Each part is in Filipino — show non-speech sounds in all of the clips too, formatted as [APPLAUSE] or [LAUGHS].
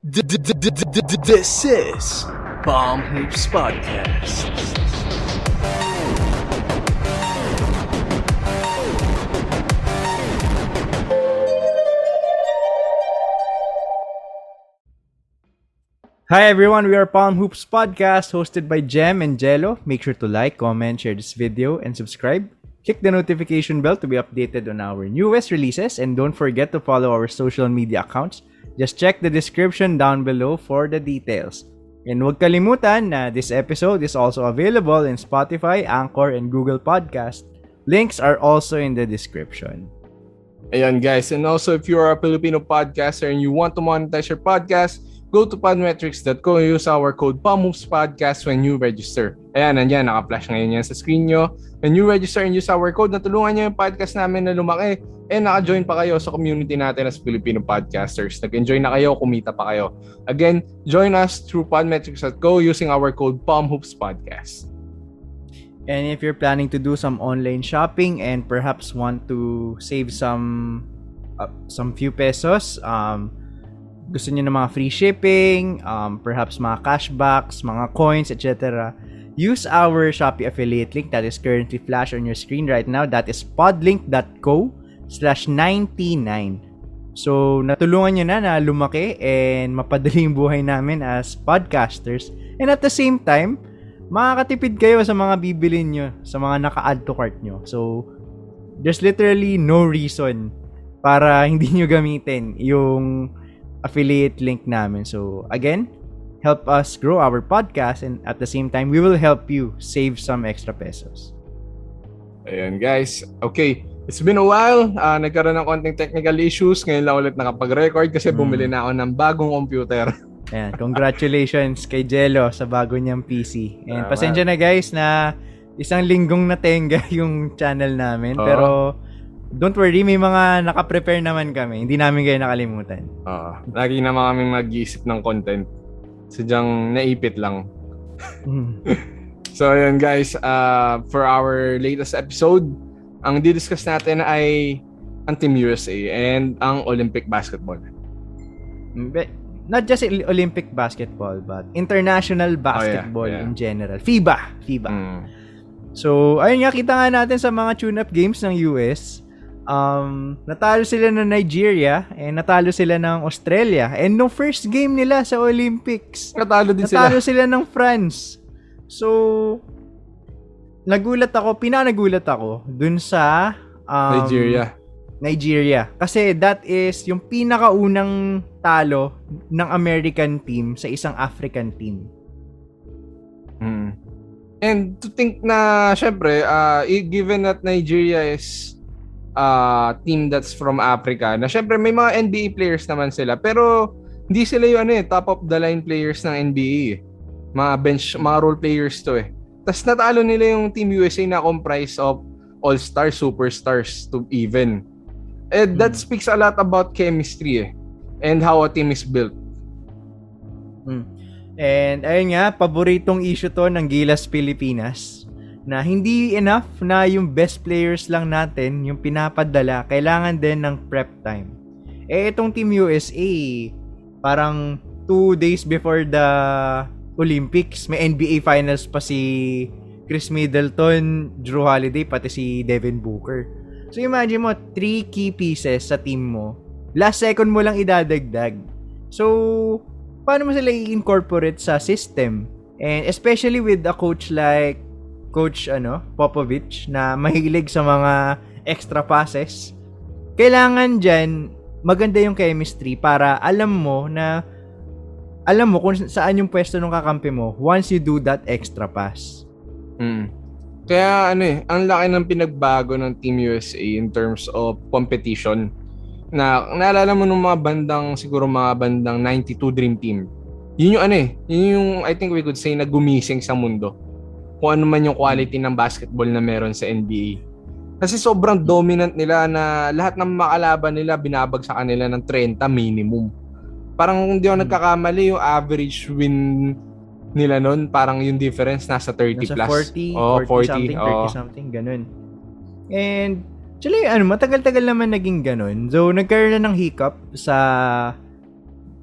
This is Bomb Hoops Podcast. Hi everyone, we are Palm Hoops Podcast hosted by Jem and Jello. Make sure to like, comment, share this video, and subscribe. Click the notification bell to be updated on our newest releases and don't forget to follow our social media accounts. Just check the description down below for the details. And huwag kalimutan na this episode is also available in Spotify, Anchor, and Google Podcast. Links are also in the description. Ayan guys, and also if you are a Filipino podcaster and you want to monetize your podcast, go to podmetrics.co and use our code PAMOVESPODCAST when you register. Ayan, nandiyan, naka-flash ngayon yan sa screen nyo. When you register and use our code, natulungan nyo yung podcast namin na lumaki and naka-join pa kayo sa community natin as Filipino podcasters. Nag-enjoy na kayo, kumita pa kayo. Again, join us through podmetrics.co using our code PAMHOOPSPODCAST. And if you're planning to do some online shopping and perhaps want to save some uh, some few pesos, um, gusto niyo ng mga free shipping, um, perhaps mga cashbacks, mga coins, etc. Use our Shopee affiliate link that is currently flashed on your screen right now. That is podlink.co slash 99. So, natulungan nyo na na lumaki and mapadali yung buhay namin as podcasters. And at the same time, makakatipid kayo sa mga bibili nyo, sa mga naka-add to cart nyo. So, there's literally no reason para [LAUGHS] hindi nyo gamitin yung affiliate link namin. So, again, help us grow our podcast and at the same time, we will help you save some extra pesos. Ayan guys. Okay, it's been a while. Uh, nagkaroon ng konting technical issues. Ngayon lang ulit nakapag-record kasi bumili na ako ng bagong computer. Ayan, congratulations kay Jello sa bago niyang PC. And Tama. pasensya na guys na isang linggong natenga [LAUGHS] yung channel namin. Oo. Pero don't worry, may mga naka-prepare naman kami. Hindi namin kayo nakalimutan. Oo. lagi naman kami mag-iisip ng content. Sadyang naipit lang. Mm. [LAUGHS] So ayun guys, uh, for our latest episode, ang didiscuss natin ay ang Team USA and ang Olympic basketball. But not just Olympic basketball, but international basketball yeah. in general. FIBA. FIBA. Mm. So, ayun nga, kita nga natin sa mga tune-up games ng US, um, natalo sila ng Nigeria, and natalo sila ng Australia. And nung first game nila sa Olympics, Natalo din natalo sila. sila ng France. So, nagulat ako, pinanagulat ako dun sa um, Nigeria. Nigeria. Kasi that is yung pinakaunang talo ng American team sa isang African team. Mm. And to think na, syempre, uh, i- given that Nigeria is uh, team that's from Africa, na syempre may mga NBA players naman sila, pero hindi sila yung ano eh, top of the line players ng NBA eh. Mga bench, mga role players to eh. Tapos natalo nila yung Team USA na comprised of all-stars, superstars to even. And that Mm. speaks a lot about chemistry eh. And how a team is built. And ayun nga, paboritong issue to ng Gilas Pilipinas na hindi enough na yung best players lang natin yung pinapadala, kailangan din ng prep time. Eh itong Team USA, parang two days before the Olympics, may NBA Finals pa si Chris Middleton, Drew Holiday, pati si Devin Booker. So imagine mo, three key pieces sa team mo, last second mo lang idadagdag. So, paano mo sila i-incorporate sa system? And especially with a coach like Coach ano, Popovich na mahilig sa mga extra passes. Kailangan dyan maganda yung chemistry para alam mo na alam mo kung saan yung pwesto ng kakampi mo once you do that extra pass. Mm. Kaya ano eh, ang laki ng pinagbago ng Team USA in terms of competition. Na naalala mo nung mga bandang siguro mga bandang 92 Dream Team. Yun yung ano eh, yun yung I think we could say na gumising sa mundo. Kung ano man yung quality ng basketball na meron sa NBA. Kasi sobrang dominant nila na lahat ng makalaban nila binabagsakan nila ng 30 minimum. Parang kung di ako nagkakamali, yung average win nila nun, parang yung difference nasa 30 Nasa plus. 40, Oo, 40, something, 30 oo. something, ganun. And, actually, ano, matagal-tagal naman naging ganun. So, nagkaroon na ng hiccup sa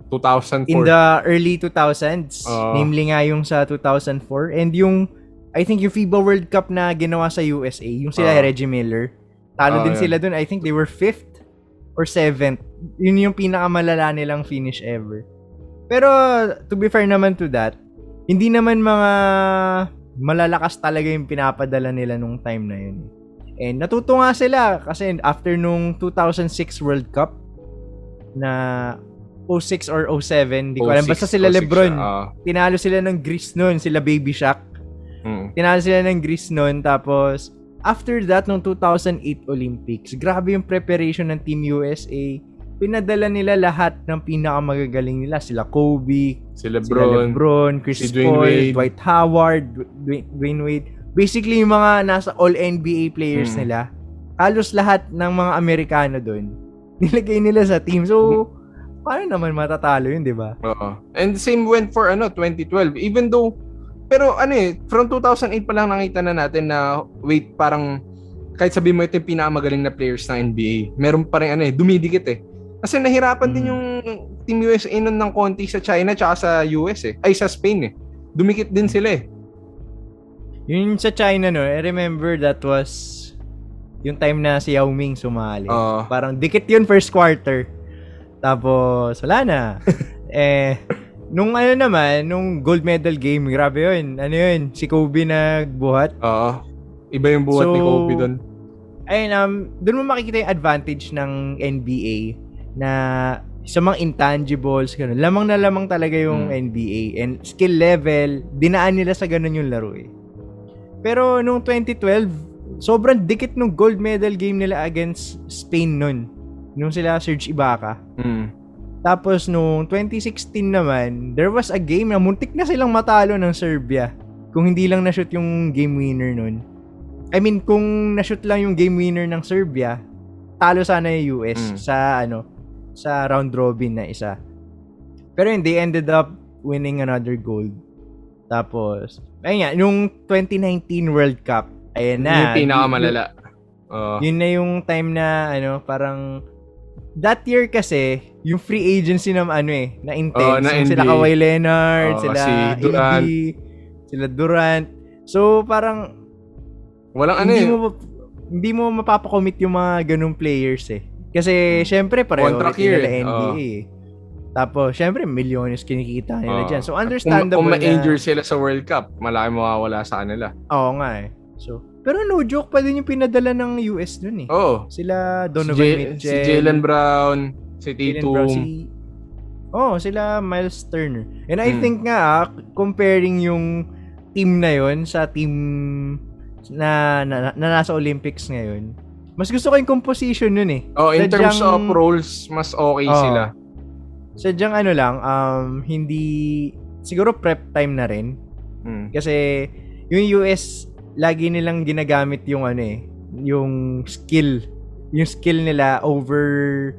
2004. in the early 2000s. Oo. namely nga yung sa 2004. And yung, I think yung FIBA World Cup na ginawa sa USA, yung sila Oo. Reggie Miller, talo Oo, din yun. sila dun. I think they were fifth or seventh. Yun yung pinakamalala nilang finish ever. Pero, to be fair naman to that, hindi naman mga malalakas talaga yung pinapadala nila nung time na yun. And natuto nga sila kasi after nung 2006 World Cup na 06 or 07, hindi ko alam. 06, Basta sila 06 Lebron. siya, ah. Tinalo sila ng Greece noon, sila Baby Shaq. Mm. Tinalo sila ng Greece noon. Tapos, after that, nung 2008 Olympics, grabe yung preparation ng Team USA. Pinadala nila lahat ng pinakamagagaling nila. Sila Kobe, Si sila Lebron. LeBron, Chris si Dwayne Paul, Wade. Dwight Howard, Dwayne, Dwayne Wade. Basically, yung mga nasa all-NBA players Hmm. nila, halos lahat ng mga Amerikano doon, [LAUGHS] nilagay nila sa team. So, paano naman matatalo yun, di ba? Oo. And same went for ano 2012. Even though pero ano eh, from 2008 pa lang nakita na natin na wait, parang kahit sabi mo ito yung pinakamagaling na players ng NBA, meron pa rin ano eh, dumidikit eh. Kasi nahirapan din Mm. yung Team USA nun ng konti sa China tsaka sa US eh. Ay, sa Spain eh. Dumikit din sila eh. Yun sa China, no, I remember that was yung time na si Yao Ming sumali. Oo. Parang dikit yun first quarter. Tapos, wala na. [LAUGHS] eh, nung ano naman, nung gold medal game, grabe yun. Ano yun, si Kobe nagbuhat. Oo. Iba yung buhat ni So, Kobe doon. Ayun, um, doon mo makikita yung advantage ng NBA na sa mga intangibles, ganun. Lamang na lamang talaga yung Hmm. NBA. And skill level, dinaan nila sa ganun yung laro eh. Pero nung 2012, sobrang dikit nung gold medal game nila against Spain nun. Nung sila Serge Ibaka. Mm. Tapos nung 2016 naman, there was a game na muntik na silang matalo ng Serbia. Kung hindi lang na-shoot yung game winner nun. I mean, kung na-shoot lang yung game winner ng Serbia, talo sana yung US Mm. sa ano, sa round robin na isa. Pero hindi, ended up winning another gold. Tapos, ayun nga, yung 2019 World Cup, ayun na. yung pinakamalala. Oo. Yun na yung time na ano, parang that year kasi yung free agency ng ano eh, na intense. Oo, na Yung sila. Kawhi Leonard, Oo, sila si AD, Durant. sila Durant. So parang Walang ano hindi eh. mo hindi mo mapapakomit yung mga ganung players eh. Kasi syempre pareho Hmm. Contract year nila. NBA eh. Tapos syempre milyones kinikita nila Oo. dyan. So Kung, understandable kung na. ma-injure sila sa World Cup, malaki mawawala sa kanila. Oo nga eh. So, pero no joke pa din yung pinadala ng US dun eh. Oo. Sila Si, Donovan J- Mitchell. si Jalen Brown, si Tatum. Si- Oh, sila Miles Turner. And I Hmm. think nga, ah, comparing yung team na yon sa team na, na, na nasa Olympics ngayon, mas gusto ko yung composition nun eh. Oh, in terms Sadyang- of roles, mas okay Oo. sila. Sadyang ano lang, um, hindi, siguro prep time na rin. Mm. Kasi yung US, lagi nilang ginagamit yung ano eh, yung skill. Yung skill nila over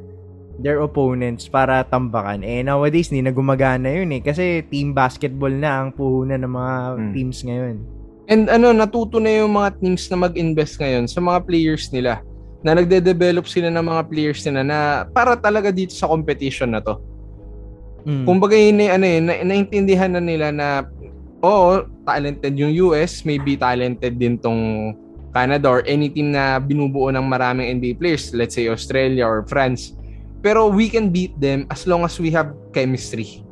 their opponents para tambakan. Eh nowadays, hindi na gumagana yun eh. Kasi team basketball na ang puhunan ng mga Hmm. teams ngayon. And ano, natuto na yung mga teams na mag-invest ngayon sa mga players nila. Na nagde-develop sila ng mga players nila na para talaga dito sa competition na to. Mm. Kumbaga yun eh, ano eh, na, naintindihan na nila na oo, talented yung US, maybe talented din tong Canada or any team na binubuo ng maraming NBA players, let's say Australia or France. Pero we can beat them as long as we have chemistry.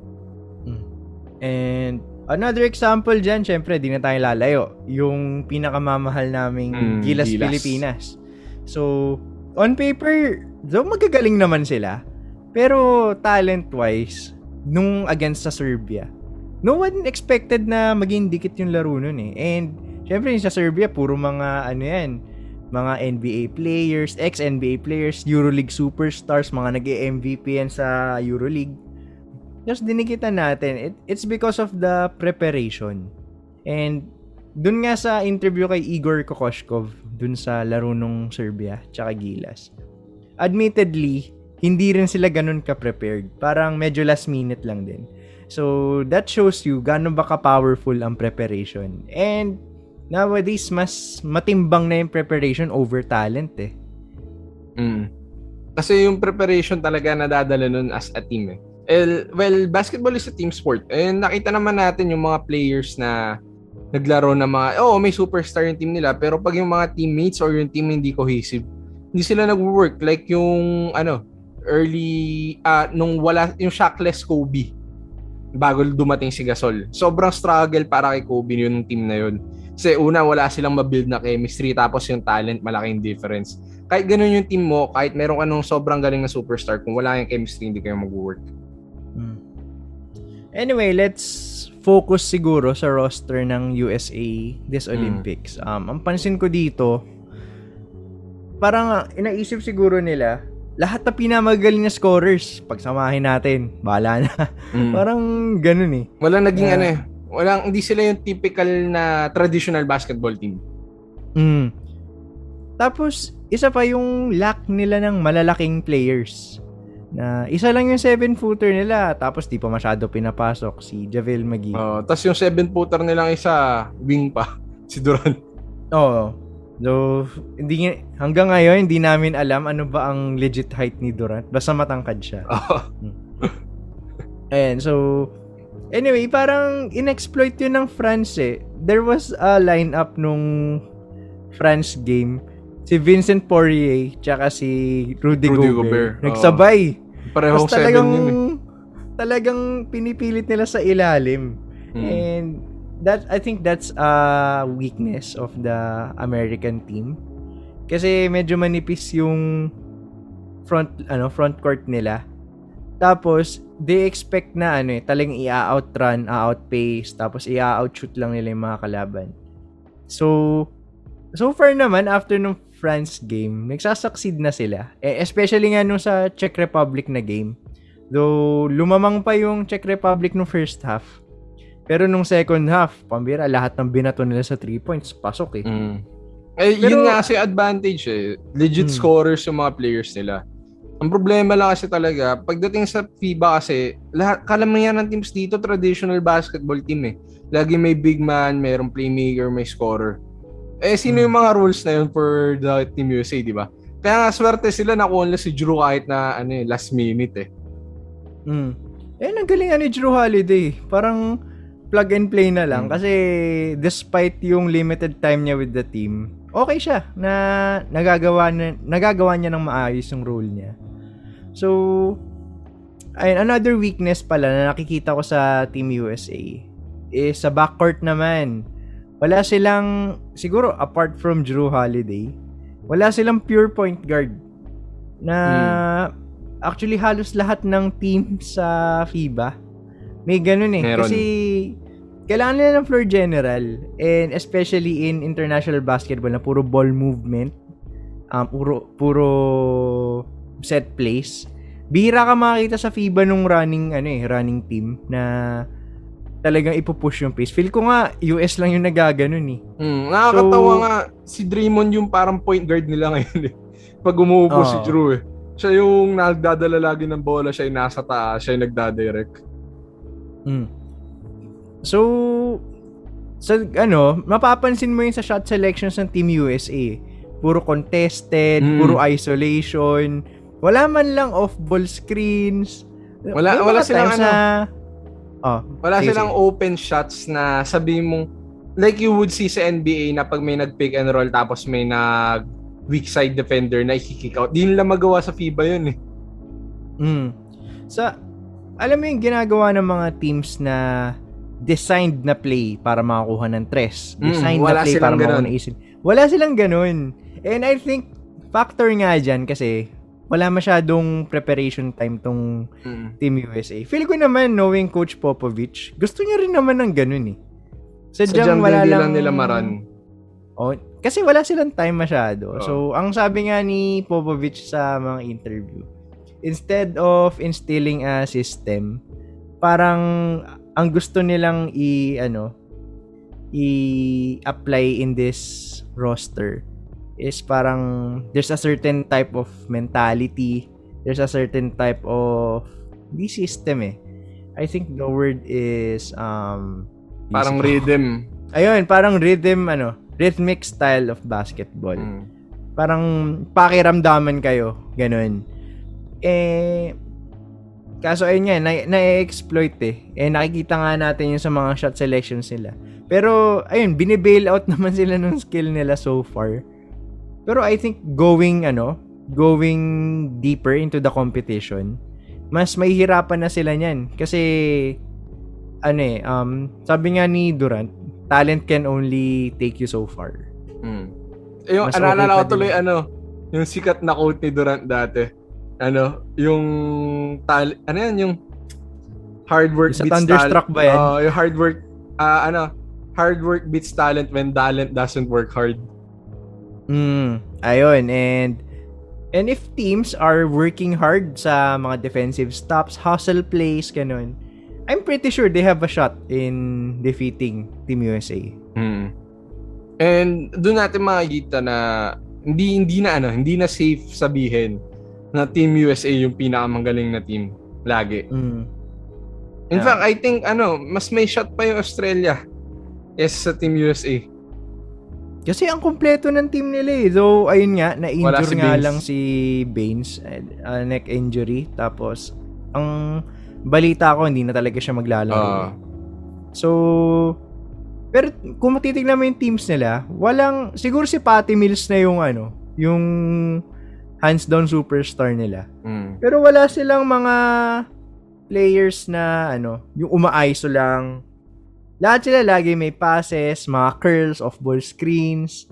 And another example dyan, syempre, di na tayo lalayo. Yung pinakamamahal naming Mm, Gilas, Gilas. Pilipinas. So, on paper, though magagaling naman sila. Pero talent-wise, nung against sa Serbia, no one expected na maging dikit yung laro nun eh. And, syempre, sa Serbia, puro mga, ano yan, mga NBA players, ex-NBA players, Euroleague superstars, mga nag mvp yan sa Euroleague. Just dinikitan natin. It, it's because of the preparation. And dun nga sa interview kay Igor Kokoshkov, dun sa laro nung Serbia, tsaka Gilas. Admittedly, hindi rin sila ganun ka-prepared. Parang medyo last minute lang din. So, that shows you gano'n ba ka-powerful ang preparation. And nowadays, mas matimbang na yung preparation over talent eh. Mm. Kasi yung preparation talaga nadadala nun as a team eh. El, well, basketball is a team sport. And nakita naman natin yung mga players na naglaro na mga, oh, may superstar yung team nila, pero pag yung mga teammates or yung team hindi cohesive, hindi sila nag-work. Like yung, ano, early, uh, nung wala, yung shockless Kobe, bago dumating si Gasol. Sobrang struggle para kay Kobe yung team na yun. Kasi una, wala silang mabuild na chemistry, tapos yung talent, malaking difference. Kahit ganun yung team mo, kahit meron ka nung sobrang galing na superstar, kung wala yung chemistry, hindi kayo mag-work. Hmm. Anyway, let's focus siguro sa roster ng USA this hmm. Olympics. Mm. Um, ang pansin ko dito, parang uh, inaisip siguro nila, lahat na pinamagaling na scorers, pagsamahin natin, bahala na. Mm. parang ganun eh. Walang naging uh, ano eh, walang, hindi sila yung typical na traditional basketball team. Mm. Tapos, isa pa yung lack nila ng malalaking players na isa lang yung 7-footer nila tapos di pa masyado pinapasok si Javel McGee. Oh, tapos yung 7-footer nilang isa wing pa [LAUGHS] si Durant. Oo. Oh, so, hindi hanggang ngayon hindi namin alam ano ba ang legit height ni Durant. Basta matangkad siya. [LAUGHS] Oh. And so anyway, parang inexploit yun ng France eh. There was a lineup nung France game si Vincent Poirier tsaka si Rudy, Rudy Gobert. Gobert. Nagsabay. Oh. Parehong Tapos talagang, yun eh. Talagang pinipilit nila sa ilalim. Mm. And that I think that's a weakness of the American team. Kasi medyo manipis yung front ano front court nila. Tapos they expect na ano eh, talagang i-outrun, outpace, tapos i-outshoot lang nila yung mga kalaban. So so far naman after nung France game, nagsasucceed na sila. Eh, especially nga nung sa Czech Republic na game. Though lumamang pa yung Czech Republic nung first half. Pero nung second half, pambira, lahat ng binato nila sa 3 points, pasok eh. Mm. Eh, Pero, yun nga kasi advantage eh. Legit mm. scorers yung mga players nila. Ang problema lang kasi talaga, pagdating sa FIBA kasi, lahat, kalamayan ng teams dito, traditional basketball team eh. Lagi may big man, mayroong playmaker, may scorer. Eh, sino yung mga rules na yun for the Team USA, di ba? Kaya nga, swerte sila nakuha nila si Drew kahit na ano, eh, last minute eh. Mm. Eh, nagalingan ni Drew Holiday. Parang plug and play na lang. Mm. Kasi despite yung limited time niya with the team, okay siya na nagagawa, na, nagagawa niya ng maayos yung role niya. So, ayun, another weakness pala na nakikita ko sa Team USA is sa backcourt naman wala silang, siguro apart from Drew Holiday, wala silang pure point guard na hmm. actually halos lahat ng team sa FIBA may ganun eh. Meron. Kasi kailangan nila ng floor general and especially in international basketball na puro ball movement, um, puro, puro set plays. Bihira ka makita sa FIBA nung running ano eh, running team na talagang ipupush yung pace. Feel ko nga, US lang yung nagaganon eh. Mm, nakakatawa so, nga, si Draymond yung parang point guard nila ngayon eh. [LAUGHS] Pag umuupo oh. si Drew eh. Siya yung nagdadala lagi ng bola, siya yung nasa taas, siya yung nagdadirect. Mm. So, sa ano, mapapansin mo yun sa shot selections ng Team USA. Puro contested, mm. puro isolation, wala man lang off-ball screens. Wala, wala silang ano. Oh, Wala sige, silang open shots na sabi mong like you would see sa NBA na pag may nag-pick and roll tapos may nag weak side defender na i-kick out. Di nila magawa sa FIBA yun eh. Mm. Sa alam mo yung ginagawa ng mga teams na designed na play para makakuha ng tres. Hmm, designed mm, na play para makakuha ng isin. Wala silang ganun. And I think factor nga dyan kasi wala masyadong preparation time tong mm. Team USA. Feel ko naman, knowing Coach Popovich, gusto niya rin naman ng ganun eh. Sadyang, Sadyang wala lang... nila maran. Oh, kasi wala silang time masyado. Oh. So, ang sabi nga ni Popovich sa mga interview, instead of instilling a system, parang ang gusto nilang i ano i-apply in this roster is parang there's a certain type of mentality, there's a certain type of di system eh. I think the word is um parang rhythm. Ayun, parang rhythm ano, rhythmic style of basketball. Mm. Parang pakiramdaman kayo, ganun. Eh kaso ayun nga, na- na-exploit eh. Eh, nakikita nga natin yung sa mga shot selections nila. Pero, ayun, binibail out [LAUGHS] naman sila ng skill nila so far. Pero I think going, ano, going deeper into the competition, mas mahihirapan na sila niyan. Kasi, ano eh, um, sabi nga ni Durant, talent can only take you so far. Mm. Yung, Mas ano, okay ko tuloy, ano, yung sikat na quote ni Durant dati. Ano, yung, tal ano yan, yung hard work Yung sa beats Thunderstruck talent. ba yan? Oo, yung hard work, ah, ano, hard work beats talent when talent doesn't work hard. Mm, ayun, and and if teams are working hard sa mga defensive stops, hustle plays, ganun, I'm pretty sure they have a shot in defeating Team USA. Mm. And doon natin makikita na hindi hindi na ano, hindi na safe sabihin na Team USA yung pinakamagaling na team lagi. Mm. In Yeah. fact, I think ano, mas may shot pa yung Australia yes sa Team USA. Kasi ang kumpleto ng team nila eh. Though, ayun nga, na-injure si nga Baines. lang si Baines. uh, neck injury. Tapos, ang balita ko, hindi na talaga siya maglalaro. Ah. So, pero kung matitignan mo yung teams nila, walang, siguro si Patty Mills na yung ano, yung hands down superstar nila. Mm. Pero wala silang mga players na ano, yung umaiso lang. Lahat sila lagi may passes, mga curls, off-ball screens,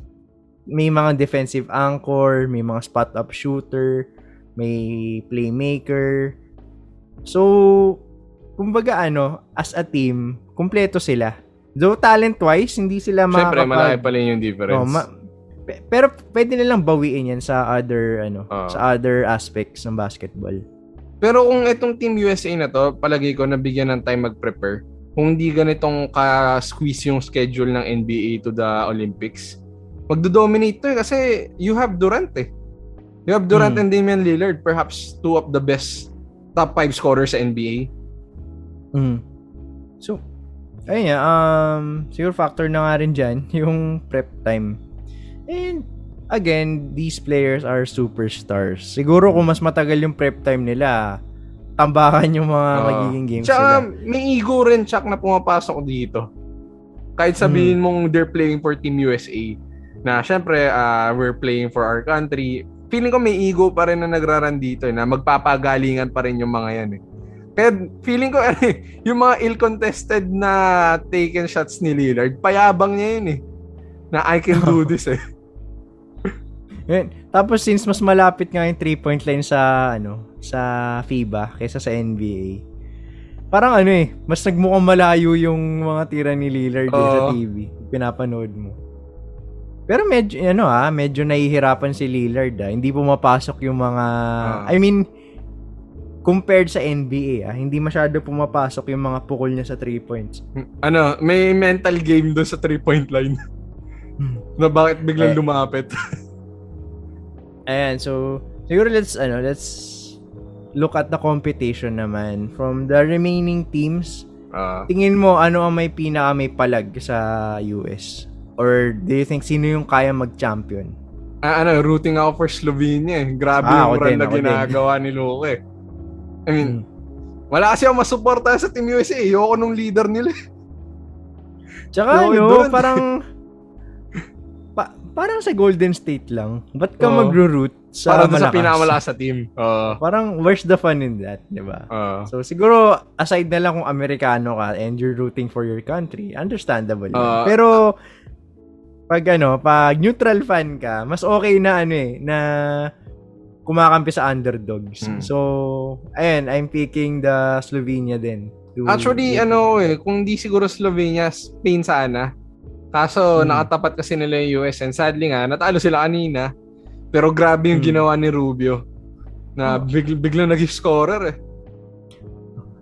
may mga defensive anchor, may mga spot-up shooter, may playmaker. So, kumbaga ano, as a team, kumpleto sila. Though talent-wise, hindi sila Siyempre, makakapag... malaki pala yung difference. Oh, ma- pero pwede nilang bawiin yan sa other ano, Oo. sa other aspects ng basketball. Pero kung itong Team USA na to, palagi ko nabigyan ng time mag-prepare. Kung hindi ganitong ka-squeeze yung schedule ng NBA to the Olympics, magdo-dominate to eh kasi you have Durant eh. You have Durant Hmm. and Damian Lillard, perhaps two of the best top 5 scorers sa NBA. Mm. So, ayun nga, um, siguro factor na nga rin dyan, [LAUGHS] yung prep time. And, again, these players are superstars. Siguro kung mas matagal yung prep time nila, tambakan yung mga Oo. magiging games Tsaka nila. may ego rin Chuck na pumapasok dito. Kahit sabihin Hmm. mong they're playing for Team USA, na syempre uh, we're playing for our country, feeling ko may ego pa rin na nagraran dito eh, na magpapagalingan pa rin yung mga yan eh. Kaya feeling ko [LAUGHS] eh, yung mga ill-contested na taken shots ni Lillard, payabang niya yun eh. Na I can do [LAUGHS] this eh. Yun. Tapos since mas malapit nga yung three-point line sa ano, sa FIBA kaysa sa NBA. Parang ano eh, mas nagmukhang malayo yung mga tira ni Lillard eh, sa. TV. Pinapanood mo. Pero medyo ano ah, medyo nahihirapan si Lillard ah. Hindi pumapasok yung mga Ah. I mean compared sa NBA ah, hindi masyado pumapasok yung mga pukol niya sa three points. ano, may mental game doon sa three-point line. na bakit biglang Eh. lumapit. [LAUGHS] Ayan, so siguro let's ano, let's look at the competition naman from the remaining teams. Ah. Tingin mo ano ang may pinaka may palag sa US? Or do you think sino yung kaya mag-champion? Ah, ano, rooting ako for Slovenia eh. Grabe Ah, yung run din, na ako din. ginagawa ni Luka eh. I mean, Hmm. wala kasi ako masuporta sa Team USA. eh. Ayoko nung leader nila. eh. Tsaka Yo, ano, parang pa- [LAUGHS] parang sa Golden State lang. Ba't ka Oo. magro-root sa Para doon sa malakas? pinakamalakas sa team. Oo. Parang where's the fun in that, 'di ba? Oo. So siguro aside na lang kung Amerikano ka and you're rooting for your country, understandable. Ah. Pero pag ano, pag neutral fan ka, mas okay na ano eh na kumakampi sa underdogs. Hmm. So, ayun, I'm picking the Slovenia din. to- Actually, ano eh, kung di siguro Slovenia, Spain sana. Kaso, Hmm. nakatapat kasi nila yung US and sadly nga, natalo sila kanina. Pero grabe yung Hmm. ginawa ni Rubio. Na Oh. big, biglang naging scorer eh.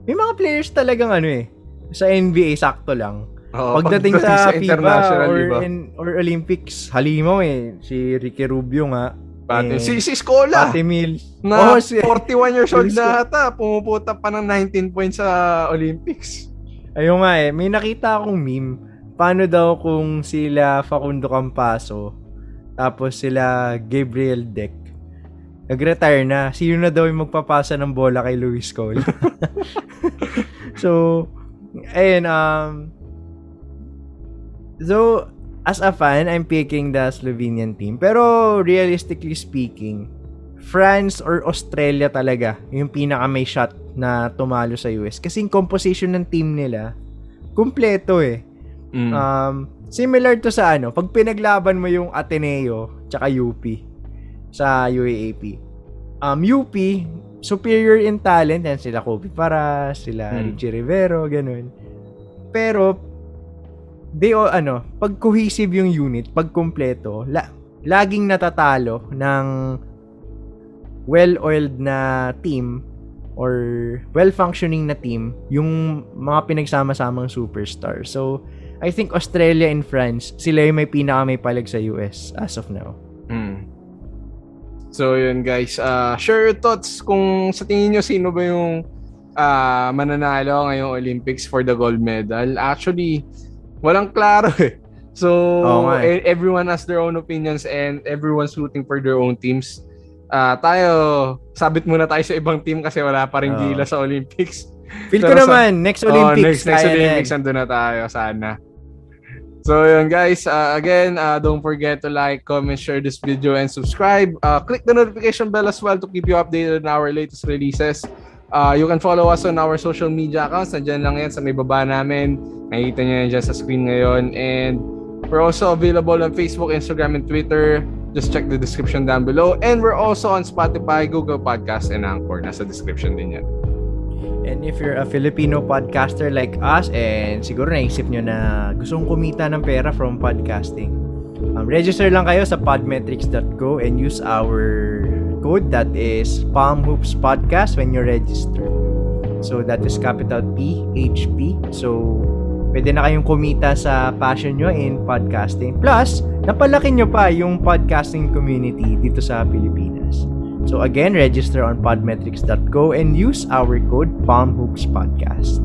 May mga players talagang ano eh, sa NBA sakto lang. Oo, Pagdating sa, FIBA international, or, iba. in- or Olympics, halimaw eh. Si Ricky Rubio nga. Pati, eh, si, si Scola. Pati Mills. na Oh, si- 41 years old na ata, pumuputa pa ng 19 points sa Olympics. Ayun nga eh, may nakita akong meme. Paano daw kung sila Facundo Campaso, tapos sila Gabriel Deck, nag-retire na. Sino na daw yung magpapasa ng bola kay Luis Cole? [LAUGHS] so, ayun, um, so, as a fan, I'm picking the Slovenian team. Pero, realistically speaking, France or Australia talaga yung pinaka may shot na tumalo sa US. Kasi yung composition ng team nila, kumpleto eh. Mm. Um, similar to sa ano, pag pinaglaban mo yung Ateneo tsaka UP sa UAAP. Um, UP, superior in talent. Yan sila Kobe para sila Hmm. Richie Rivero, ganun. Pero, they all, ano, pag cohesive yung unit, pag kompleto, la, laging natatalo ng well-oiled na team or well-functioning na team yung mga pinagsama-samang superstar. So, I think Australia and France, sila yung may pinaka may palag sa US as of now. Mm. So yun guys, uh, share your thoughts kung sa tingin nyo sino ba yung uh, mananalo ngayong Olympics for the gold medal. Actually, walang klaro eh. So e- everyone has their own opinions and everyone's rooting for their own teams. Uh, tayo, sabit muna tayo sa ibang team kasi wala pa rin Oo. gila sa Olympics. Feel ko Pero sa- naman, next Oh, Olympics, next, next yan. Olympics, andun na tayo, sana. So, yun guys, uh, again, uh, don't forget to like, comment, share this video, and subscribe. Uh, click the notification bell as well to keep you updated on our latest releases. Uh, you can follow us on our social media accounts. Nandiyan lang yan sa may baba namin. Nakikita nyo yan dyan sa screen ngayon. And we're also available on Facebook, Instagram, and Twitter. Just check the description down below. And we're also on Spotify, Google Podcast, and Anchor. Nasa description din yan. And if you're a Filipino podcaster like us and siguro naisip nyo na gustong kumita ng pera from podcasting, um, register lang kayo sa podmetrics.co and use our code that is Palm Hoops Podcast when you register. So that is capital P, H, P. So pwede na kayong kumita sa passion nyo in podcasting. Plus, napalaki nyo pa yung podcasting community dito sa Pilipinas. So again, register on podmetrics.co and use our code PalmHoopsPodcast.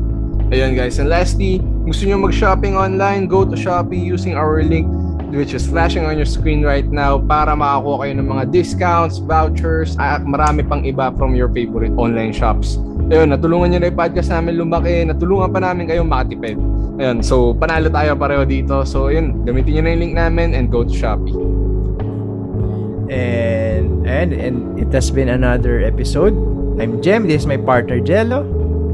Ayan guys. And lastly, gusto nyo mag-shopping online, go to Shopee using our link which is flashing on your screen right now para makakuha kayo ng mga discounts, vouchers, at marami pang iba from your favorite online shops. Ayun, natulungan nyo na yung podcast namin lumaki, natulungan pa namin kayong makatipid. Ayun, so panalo tayo pareho dito. So ayun, gamitin nyo na yung link namin and go to Shopee. And, and, and it has been another episode. I'm Jem, this is my partner Jello.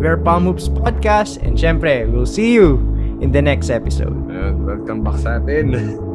We are Palm Hoops Podcast and syempre, we'll see you in the next episode. Ayun, welcome back sa atin. [LAUGHS]